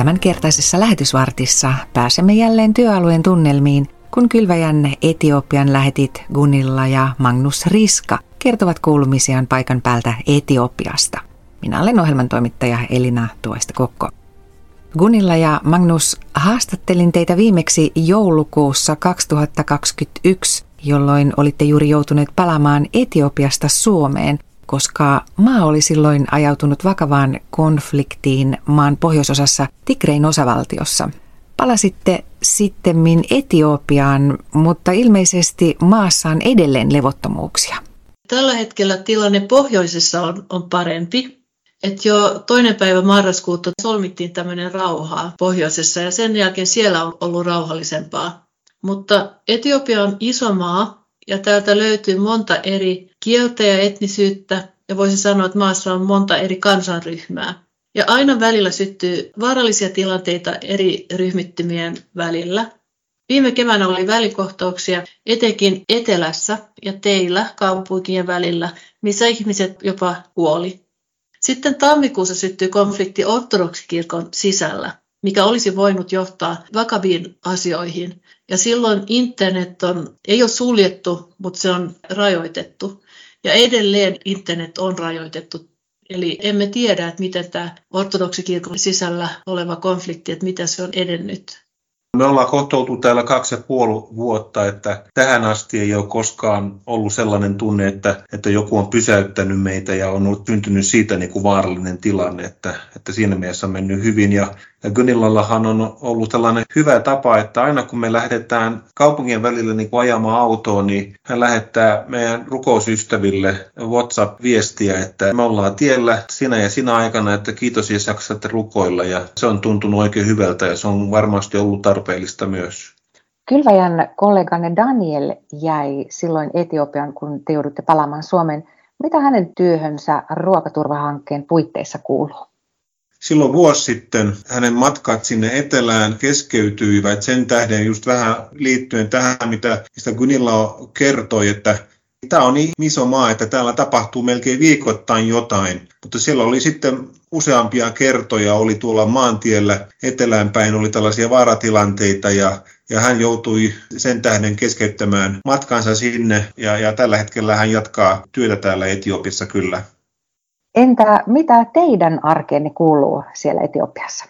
Tämänkertaisessa lähetysvartissa pääsemme jälleen työalueen tunnelmiin, kun kylväjän Etiopian lähetit Gunilla ja Magnus Riska kertovat kuulumisiaan paikan päältä Etiopiasta. Minä olen ohjelman toimittaja Elina Tuoista Kokko. Gunilla ja Magnus, haastattelin teitä viimeksi joulukuussa 2021, jolloin olitte juuri joutuneet palaamaan Etiopiasta Suomeen, koska maa oli silloin ajautunut vakavaan konfliktiin maan pohjoisosassa Tigrein osavaltiossa. Palasitte sittemmin Etiopiaan, mutta ilmeisesti maassa on edelleen levottomuuksia. Tällä hetkellä tilanne pohjoisessa on, on parempi, et jo toinen päivä marraskuuta solmittiin tämmöinen rauhaa pohjoisessa ja sen jälkeen siellä on ollut rauhallisempaa. Mutta Etiopia on iso maa ja täältä löytyy monta eri kieltä ja etnisyyttä ja voisi sanoa, että maassa on monta eri kansanryhmää. Ja aina välillä syttyy vaarallisia tilanteita eri ryhmittymien välillä. Viime keväänä oli välikohtauksia etenkin etelässä ja teillä kaupunkien välillä, missä ihmiset jopa kuoli. Sitten tammikuussa syttyi konflikti ortodoksikirkon sisällä, mikä olisi voinut johtaa vakaviin asioihin. Ja silloin internet on, ei ole suljettu, mutta se on rajoitettu. Ja edelleen internet on rajoitettu. Eli emme tiedä, että miten tämä ortodoksikirkon sisällä oleva konflikti, että mitä se on edennyt. Me ollaan kotoutu täällä kaksi ja puoli vuotta, että tähän asti ei ole koskaan ollut sellainen tunne, että, että joku on pysäyttänyt meitä ja on ollut syntynyt siitä niin kuin vaarallinen tilanne, että, että siinä mielessä on mennyt hyvin. Ja ja Gynillallahan on ollut tällainen hyvä tapa, että aina kun me lähdetään kaupungin välillä niin ajamaan autoa, niin hän lähettää meidän rukousystäville WhatsApp-viestiä, että me ollaan tiellä sinä ja sinä aikana, että kiitos ja jaksatte rukoilla. Ja se on tuntunut oikein hyvältä ja se on varmasti ollut tarpeellista myös. Kylväjän kolleganne Daniel jäi silloin Etiopian, kun te joudutte palaamaan Suomeen. Mitä hänen työhönsä ruokaturvahankkeen puitteissa kuuluu? Silloin vuosi sitten hänen matkat sinne etelään keskeytyivät sen tähden just vähän liittyen tähän, mitä mistä Gunilla kertoi, että Tämä on niin iso maa, että täällä tapahtuu melkein viikoittain jotain, mutta siellä oli sitten useampia kertoja, oli tuolla maantiellä eteläänpäin, oli tällaisia vaaratilanteita ja, ja hän joutui sen tähden keskeyttämään matkansa sinne ja, ja tällä hetkellä hän jatkaa työtä täällä Etiopissa kyllä. Entä mitä teidän arkeenne kuuluu siellä Etiopiassa?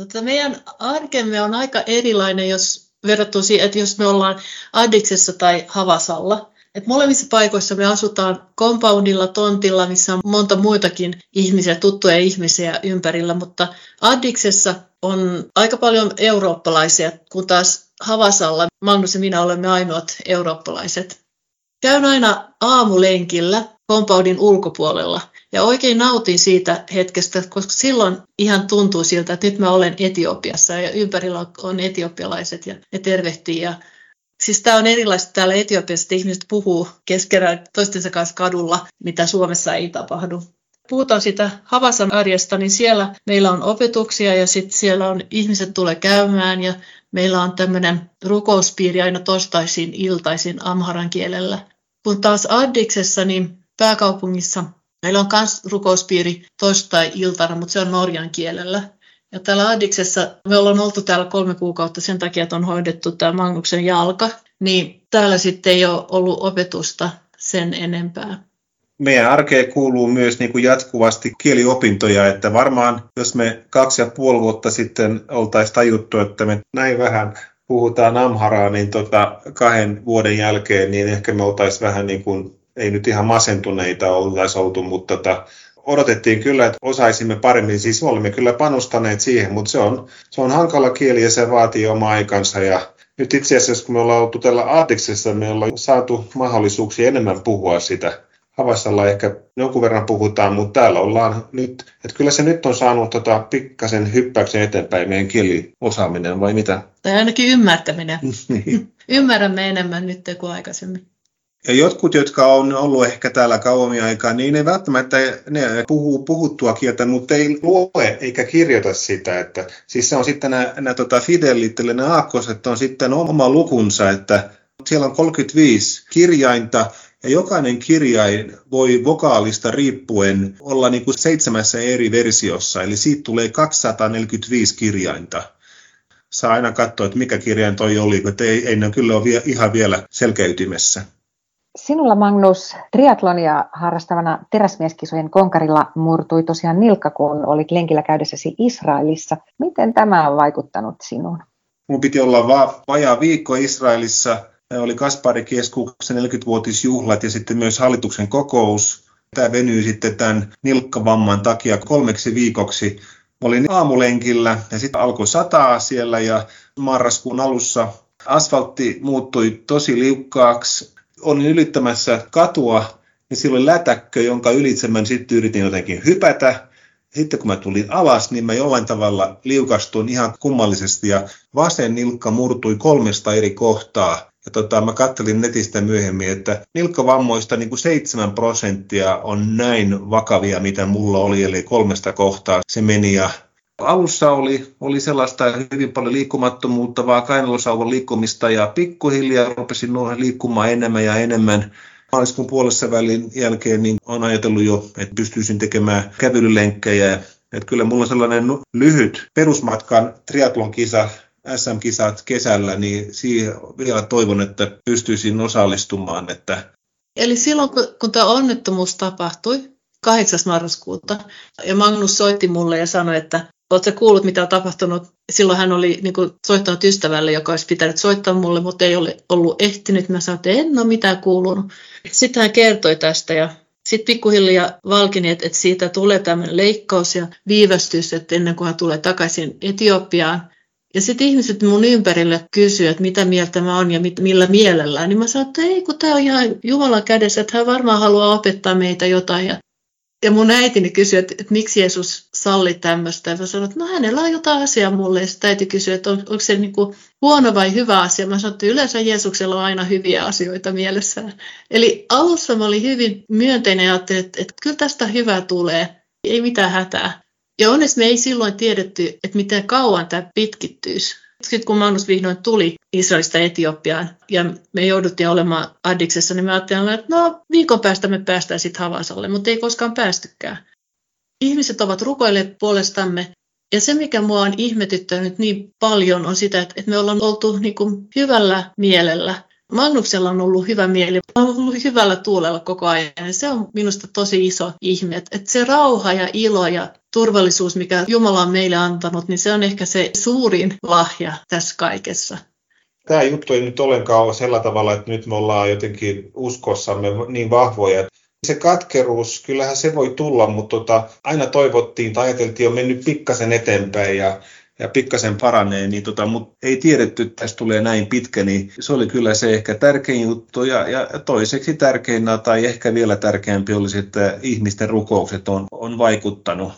Tota, meidän arkemme on aika erilainen, jos verrattuna siihen, että jos me ollaan Addiksessa tai Havasalla. Et molemmissa paikoissa me asutaan compoundilla, tontilla, missä on monta muitakin ihmisiä, tuttuja ihmisiä ympärillä, mutta Addiksessa on aika paljon eurooppalaisia, kun taas Havasalla Magnus ja minä olemme ainoat eurooppalaiset. Käyn aina aamulenkillä compoundin ulkopuolella ja oikein nautin siitä hetkestä, koska silloin ihan tuntuu siltä, että nyt mä olen Etiopiassa ja ympärillä on etiopialaiset ja ne tervehtii. Ja, siis tämä on erilaista täällä Etiopiassa, että ihmiset puhuu keskenään toistensa kanssa kadulla, mitä Suomessa ei tapahdu. Puhutaan sitä Havasan arjesta, niin siellä meillä on opetuksia ja sitten siellä on ihmiset tulee käymään ja meillä on tämmöinen rukouspiiri aina torstaisin iltaisin amharan kielellä. Kun taas Addiksessa, niin pääkaupungissa Meillä on myös rukouspiiri torstai-iltana, mutta se on norjan kielellä. Ja täällä Addiksessa, me ollaan oltu täällä kolme kuukautta sen takia, että on hoidettu tämä Magnuksen jalka, niin täällä sitten ei ole ollut opetusta sen enempää. Meidän arkeen kuuluu myös niin kuin jatkuvasti kieliopintoja, että varmaan jos me kaksi ja puoli vuotta sitten oltaisiin tajuttu, että me näin vähän puhutaan amharaa, niin tota, kahden vuoden jälkeen, niin ehkä me oltaisiin vähän niin kuin ei nyt ihan masentuneita oltaisi oltu, mutta tota, odotettiin kyllä, että osaisimme paremmin. Siis olemme kyllä panostaneet siihen, mutta se on, se on hankala kieli ja se vaatii oma aikansa. Ja nyt itse asiassa, kun me ollaan oltu tällä Aatiksessa, me ollaan saatu mahdollisuuksia enemmän puhua sitä. Havassalla ehkä jonkun verran puhutaan, mutta täällä ollaan nyt, että kyllä se nyt on saanut tota pikkasen hyppäyksen eteenpäin meidän kieliosaaminen, vai mitä? Tai ainakin ymmärtäminen. niin. Ymmärrämme enemmän nyt kuin aikaisemmin. Ja jotkut, jotka on ollut ehkä täällä kauemmin aikaa, niin ne välttämättä ne puhuu puhuttua kieltä, mutta ei lue eikä kirjoita sitä. Että, siis se on sitten nämä, nämä tota fidelit, eli nämä aakkoset on sitten oma lukunsa, että siellä on 35 kirjainta Ja jokainen kirjain voi vokaalista riippuen olla niin kuin seitsemässä eri versiossa, eli siitä tulee 245 kirjainta. Saa aina katsoa, että mikä kirjain toi oli, että ei, ei ne kyllä ole vie, ihan vielä selkeytymessä. Sinulla Magnus triatlonia harrastavana teräsmieskisojen konkarilla murtui tosiaan nilkka, kun olit lenkillä käydessäsi Israelissa. Miten tämä on vaikuttanut sinuun? Mun piti olla va- vajaa viikko Israelissa. Oli Kaspari-keskuksen 40-vuotisjuhlat ja sitten myös hallituksen kokous. Tämä venyi sitten tämän nilkkavamman takia kolmeksi viikoksi. Olin aamulenkillä ja sitten alkoi sataa siellä ja marraskuun alussa asfaltti muuttui tosi liukkaaksi olin ylittämässä katua, niin silloin lätäkkö, jonka ylitse mä sitten yritin jotenkin hypätä. Sitten kun mä tulin alas, niin mä jollain tavalla liukastuin ihan kummallisesti ja vasen nilkka murtui kolmesta eri kohtaa. Ja tota, mä kattelin netistä myöhemmin, että nilkkavammoista niin kuin 7 prosenttia on näin vakavia, mitä mulla oli, eli kolmesta kohtaa se meni. Ja alussa oli, oli sellaista hyvin paljon liikkumattomuutta, vaan kainalosauvon liikkumista ja pikkuhiljaa rupesin liikkumaan enemmän ja enemmän. Maaliskuun puolessa välin jälkeen niin olen ajatellut jo, että pystyisin tekemään kävelylenkkejä. Että kyllä mulla sellainen lyhyt perusmatkan triatlon kisa, SM-kisat kesällä, niin siihen vielä toivon, että pystyisin osallistumaan. Että Eli silloin, kun, kun tämä onnettomuus tapahtui, 8. marraskuuta, ja Magnus soitti mulle ja sanoi, että Oletko kuullut, mitä on tapahtunut? Silloin hän oli niin kuin, soittanut ystävälle, joka olisi pitänyt soittaa mulle, mutta ei ole ollut ehtinyt. Mä sanoin, että en ole mitään kuulunut. Sitten hän kertoi tästä ja sitten pikkuhiljaa valkini, että, että siitä tulee tämmöinen leikkaus ja viivästys, että ennen kuin hän tulee takaisin Etiopiaan. Ja sitten ihmiset mun ympärille kysyivät, että mitä mieltä mä oon ja mit, millä mielellään. Niin mä sanoin, että ei kun tämä on ihan Jumalan kädessä, että hän varmaan haluaa opettaa meitä jotain. Ja ja mun äitini kysyi, että, että miksi Jeesus salli tämmöistä. Ja mä sanoin, että no hänellä on jotain asiaa mulle. Ja sitten äiti kysyi, että on, onko se niin kuin huono vai hyvä asia. Mä sanoin, että yleensä Jeesuksella on aina hyviä asioita mielessään. Eli alussa mä olin hyvin myönteinen ja ajattelin, että, että kyllä tästä hyvää tulee. Ei mitään hätää. Ja onneksi me ei silloin tiedetty, että miten kauan tämä pitkittyisi sitten kun Magnus vihdoin tuli Israelista Etiopiaan ja me jouduttiin olemaan Addiksessa, niin me ajattelin, että no viikon päästä me päästään sitten Havasalle, mutta ei koskaan päästykään. Ihmiset ovat rukoilleet puolestamme ja se, mikä mua on ihmetyttänyt niin paljon, on sitä, että me ollaan oltu niin kuin hyvällä mielellä. Magnuksella on ollut hyvä mieli, on ollut hyvällä tuulella koko ajan. Ja se on minusta tosi iso ihme, että se rauha ja ilo ja turvallisuus, mikä Jumala on meille antanut, niin se on ehkä se suurin lahja tässä kaikessa. Tämä juttu ei nyt ollenkaan ole sillä tavalla, että nyt me ollaan jotenkin uskossamme niin vahvoja. Se katkeruus, kyllähän se voi tulla, mutta tota, aina toivottiin tai ajateltiin on mennyt pikkasen eteenpäin ja ja pikkasen paranee, niin tota, mutta ei tiedetty, että tästä tulee näin pitkä, niin se oli kyllä se ehkä tärkein juttu. Ja, ja toiseksi tärkein tai ehkä vielä tärkeämpi olisi, että ihmisten rukoukset on, on vaikuttanut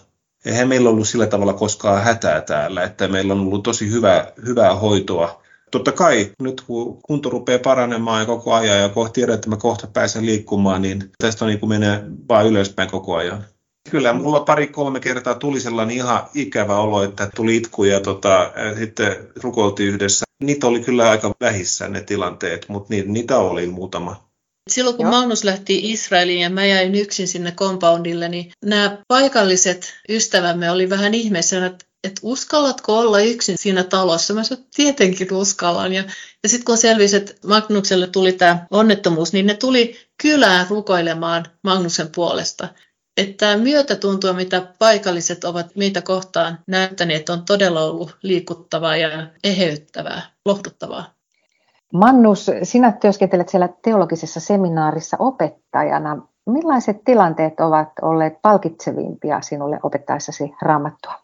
eihän meillä ollut sillä tavalla koskaan hätää täällä, että meillä on ollut tosi hyvä, hyvää hoitoa. Totta kai nyt kun kunto rupeaa paranemaan ja koko ajan ja kohta tiedän, että mä kohta pääsen liikkumaan, niin tästä on niin kuin menee vaan ylöspäin koko ajan. Kyllä, mulla pari-kolme kertaa tuli sellainen ihan ikävä olo, että tuli itku ja tota, sitten rukoiltiin yhdessä. Niitä oli kyllä aika vähissä ne tilanteet, mutta niitä oli muutama. Silloin kun Joo. Magnus lähti Israeliin ja mä jäin yksin sinne compoundille, niin nämä paikalliset ystävämme oli vähän ihmeessä, että että uskallatko olla yksin siinä talossa? Mä sanoin, tietenkin uskallan. Ja, ja sitten kun selvisi, että Magnukselle tuli tämä onnettomuus, niin ne tuli kylään rukoilemaan Magnuksen puolesta. Että tämä myötätunto, mitä paikalliset ovat meitä kohtaan näyttäneet, on todella ollut liikuttavaa ja eheyttävää, lohduttavaa. Mannus, sinä työskentelet siellä teologisessa seminaarissa opettajana. Millaiset tilanteet ovat olleet palkitsevimpia sinulle opettaessasi raamattua?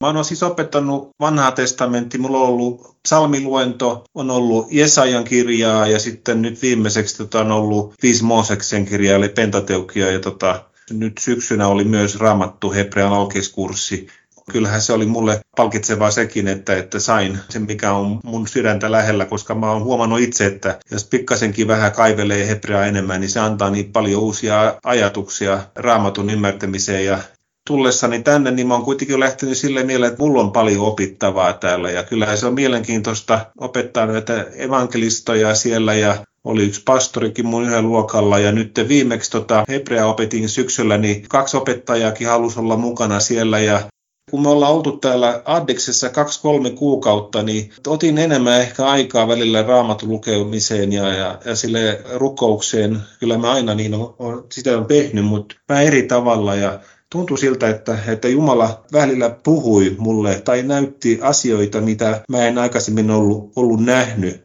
Mä oon siis opettanut vanhaa testamenttia. Mulla on ollut salmiluento, on ollut Jesajan kirjaa ja sitten nyt viimeiseksi tota, on ollut viisi Mooseksen kirjaa eli Pentateukia ja tota, nyt syksynä oli myös raamattu Hebrean alkeiskurssi kyllähän se oli mulle palkitsevaa sekin, että, että sain sen, mikä on mun sydäntä lähellä, koska mä oon huomannut itse, että jos pikkasenkin vähän kaivelee hebreaa enemmän, niin se antaa niin paljon uusia ajatuksia raamatun ymmärtämiseen. Ja tullessani tänne, niin mä oon kuitenkin lähtenyt sille mieleen, että mulla on paljon opittavaa täällä. Ja kyllähän se on mielenkiintoista opettaa näitä evankelistoja siellä ja oli yksi pastorikin mun yhden luokalla ja nyt viimeksi tota Hebrea opetin syksyllä, niin kaksi opettajaakin halusi olla mukana siellä ja kun me ollaan oltu täällä Addeksessa kaksi-kolme kuukautta, niin otin enemmän ehkä aikaa välillä raamatun lukemiseen ja, ja, ja sille rukoukseen. Kyllä mä aina niin on, on, sitä on tehnyt, mutta mä eri tavalla ja tuntui siltä, että, että Jumala välillä puhui mulle tai näytti asioita, mitä mä en aikaisemmin ollut, ollut nähnyt.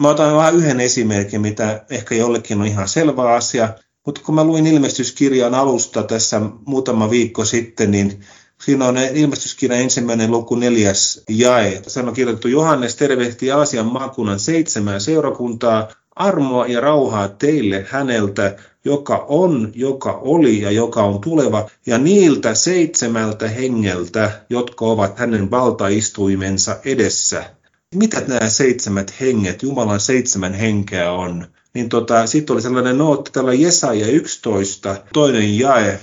Mä otan vain yhden esimerkin, mitä ehkä jollekin on ihan selvä asia, mutta kun mä luin ilmestyskirjan alusta tässä muutama viikko sitten, niin Siinä on ilmestyskirjan ensimmäinen luku neljäs jae. Se on kirjoitettu Johannes tervehti Aasian maakunnan seitsemää seurakuntaa. Armoa ja rauhaa teille häneltä, joka on, joka oli ja joka on tuleva, ja niiltä seitsemältä hengeltä, jotka ovat hänen valtaistuimensa edessä. Mitä nämä seitsemät henget, Jumalan seitsemän henkeä on? Niin tota, sitten oli sellainen nootti tällä Jesaja 11, toinen jae,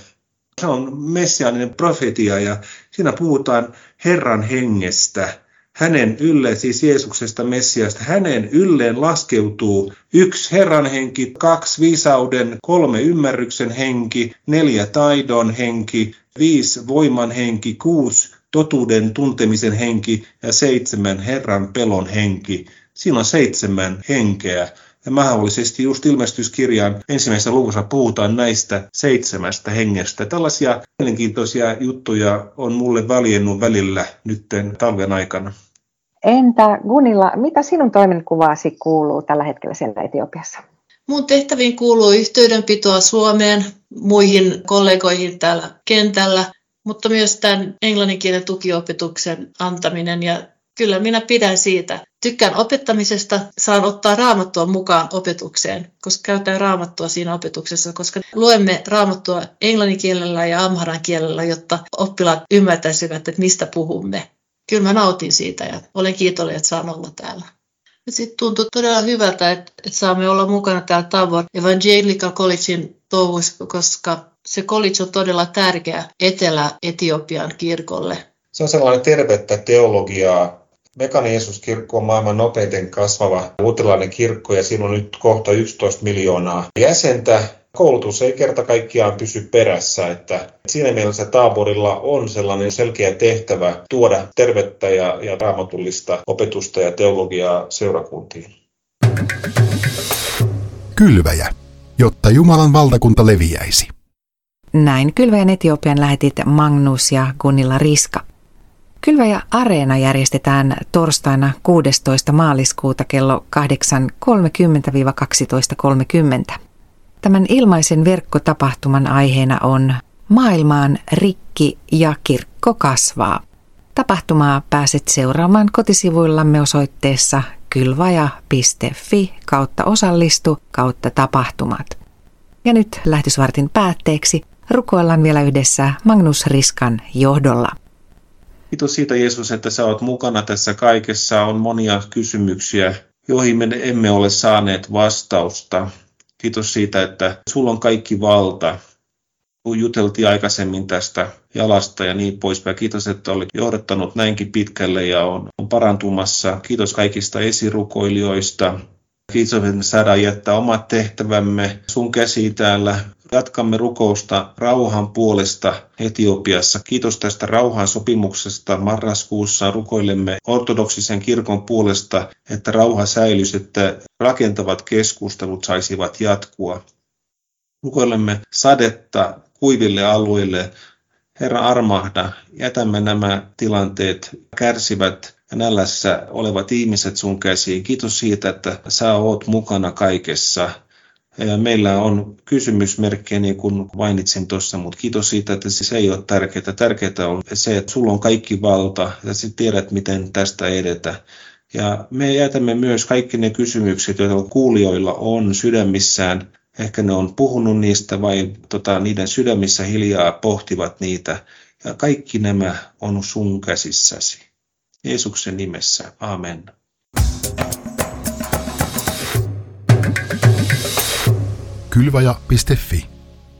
se on messiaaninen profetia ja siinä puhutaan Herran hengestä. Hänen ylleen, siis Jeesuksesta Messiasta, hänen ylleen laskeutuu yksi Herran henki, kaksi viisauden, kolme ymmärryksen henki, neljä taidon henki, viisi voiman henki, kuusi totuuden tuntemisen henki ja seitsemän Herran pelon henki. Siinä on seitsemän henkeä. Ja mahdollisesti just ilmestyskirjan ensimmäisessä luvussa puhutaan näistä seitsemästä hengestä. Tällaisia mielenkiintoisia juttuja on mulle valjennut välillä nytten talven aikana. Entä Gunilla, mitä sinun toimenkuvaasi kuuluu tällä hetkellä siellä Etiopiassa? Mun tehtäviin kuuluu yhteydenpitoa Suomeen, muihin kollegoihin täällä kentällä, mutta myös tämän englanninkielen tukiopetuksen antaminen ja Kyllä minä pidän siitä. Tykkään opettamisesta, saan ottaa raamattua mukaan opetukseen, koska käytän raamattua siinä opetuksessa, koska luemme raamattua englannin kielellä ja amharan kielellä, jotta oppilaat ymmärtäisivät, että mistä puhumme. Kyllä mä nautin siitä ja olen kiitollinen, että saan olla täällä. Sitten tuntuu todella hyvältä, että, että saamme olla mukana täällä Tabor Evangelical Collegein touhuissa, koska se college on todella tärkeä Etelä-Etiopian kirkolle. Se on sellainen tervettä teologiaa, Mekani Jeesus-kirkko on maailman nopeiten kasvava luterilainen kirkko ja siinä on nyt kohta 11 miljoonaa jäsentä. Koulutus ei kerta kaikkiaan pysy perässä, että siinä mielessä Taaborilla on sellainen selkeä tehtävä tuoda tervettä ja, ja raamatullista opetusta ja teologiaa seurakuntiin. Kylväjä, jotta Jumalan valtakunta leviäisi. Näin Kylväjän Etiopian lähetit Magnus ja Gunilla Riska. Kylväjä Areena järjestetään torstaina 16. maaliskuuta kello 8.30-12.30. Tämän ilmaisen verkkotapahtuman aiheena on Maailmaan rikki ja kirkko kasvaa. Tapahtumaa pääset seuraamaan kotisivuillamme osoitteessa kylvaja.fi kautta osallistu kautta tapahtumat. Ja nyt lähetysvartin päätteeksi rukoillaan vielä yhdessä Magnus Riskan johdolla. Kiitos siitä Jeesus, että sä oot mukana tässä kaikessa. On monia kysymyksiä, joihin me emme ole saaneet vastausta. Kiitos siitä, että sulla on kaikki valta. Juteltiin aikaisemmin tästä jalasta ja niin poispäin. Kiitos, että olet johdattanut näinkin pitkälle ja on, on parantumassa. Kiitos kaikista esirukoilijoista. Kiitos, että me saadaan jättää omat tehtävämme sun käsiin täällä. Jatkamme rukousta rauhan puolesta Etiopiassa. Kiitos tästä rauhan sopimuksesta. Marraskuussa rukoilemme ortodoksisen kirkon puolesta, että rauha säilyisi, että rakentavat keskustelut saisivat jatkua. Rukoilemme sadetta kuiville alueille. Herra armahda, jätämme nämä tilanteet kärsivät ja nällässä olevat ihmiset sun käsiin. Kiitos siitä, että sä oot mukana kaikessa. Meillä on kysymysmerkkejä, niin kuin mainitsin tuossa, mutta kiitos siitä, että se ei ole tärkeää. Tärkeää on se, että sulla on kaikki valta ja sä tiedät, miten tästä edetä. Ja me jätämme myös kaikki ne kysymykset, joita kuulijoilla on sydämissään. Ehkä ne on puhunut niistä vai tota, niiden sydämissä hiljaa pohtivat niitä. Ja kaikki nämä on sun käsissäsi. Jeesuksen nimessä. Amen. Kylvaja.fi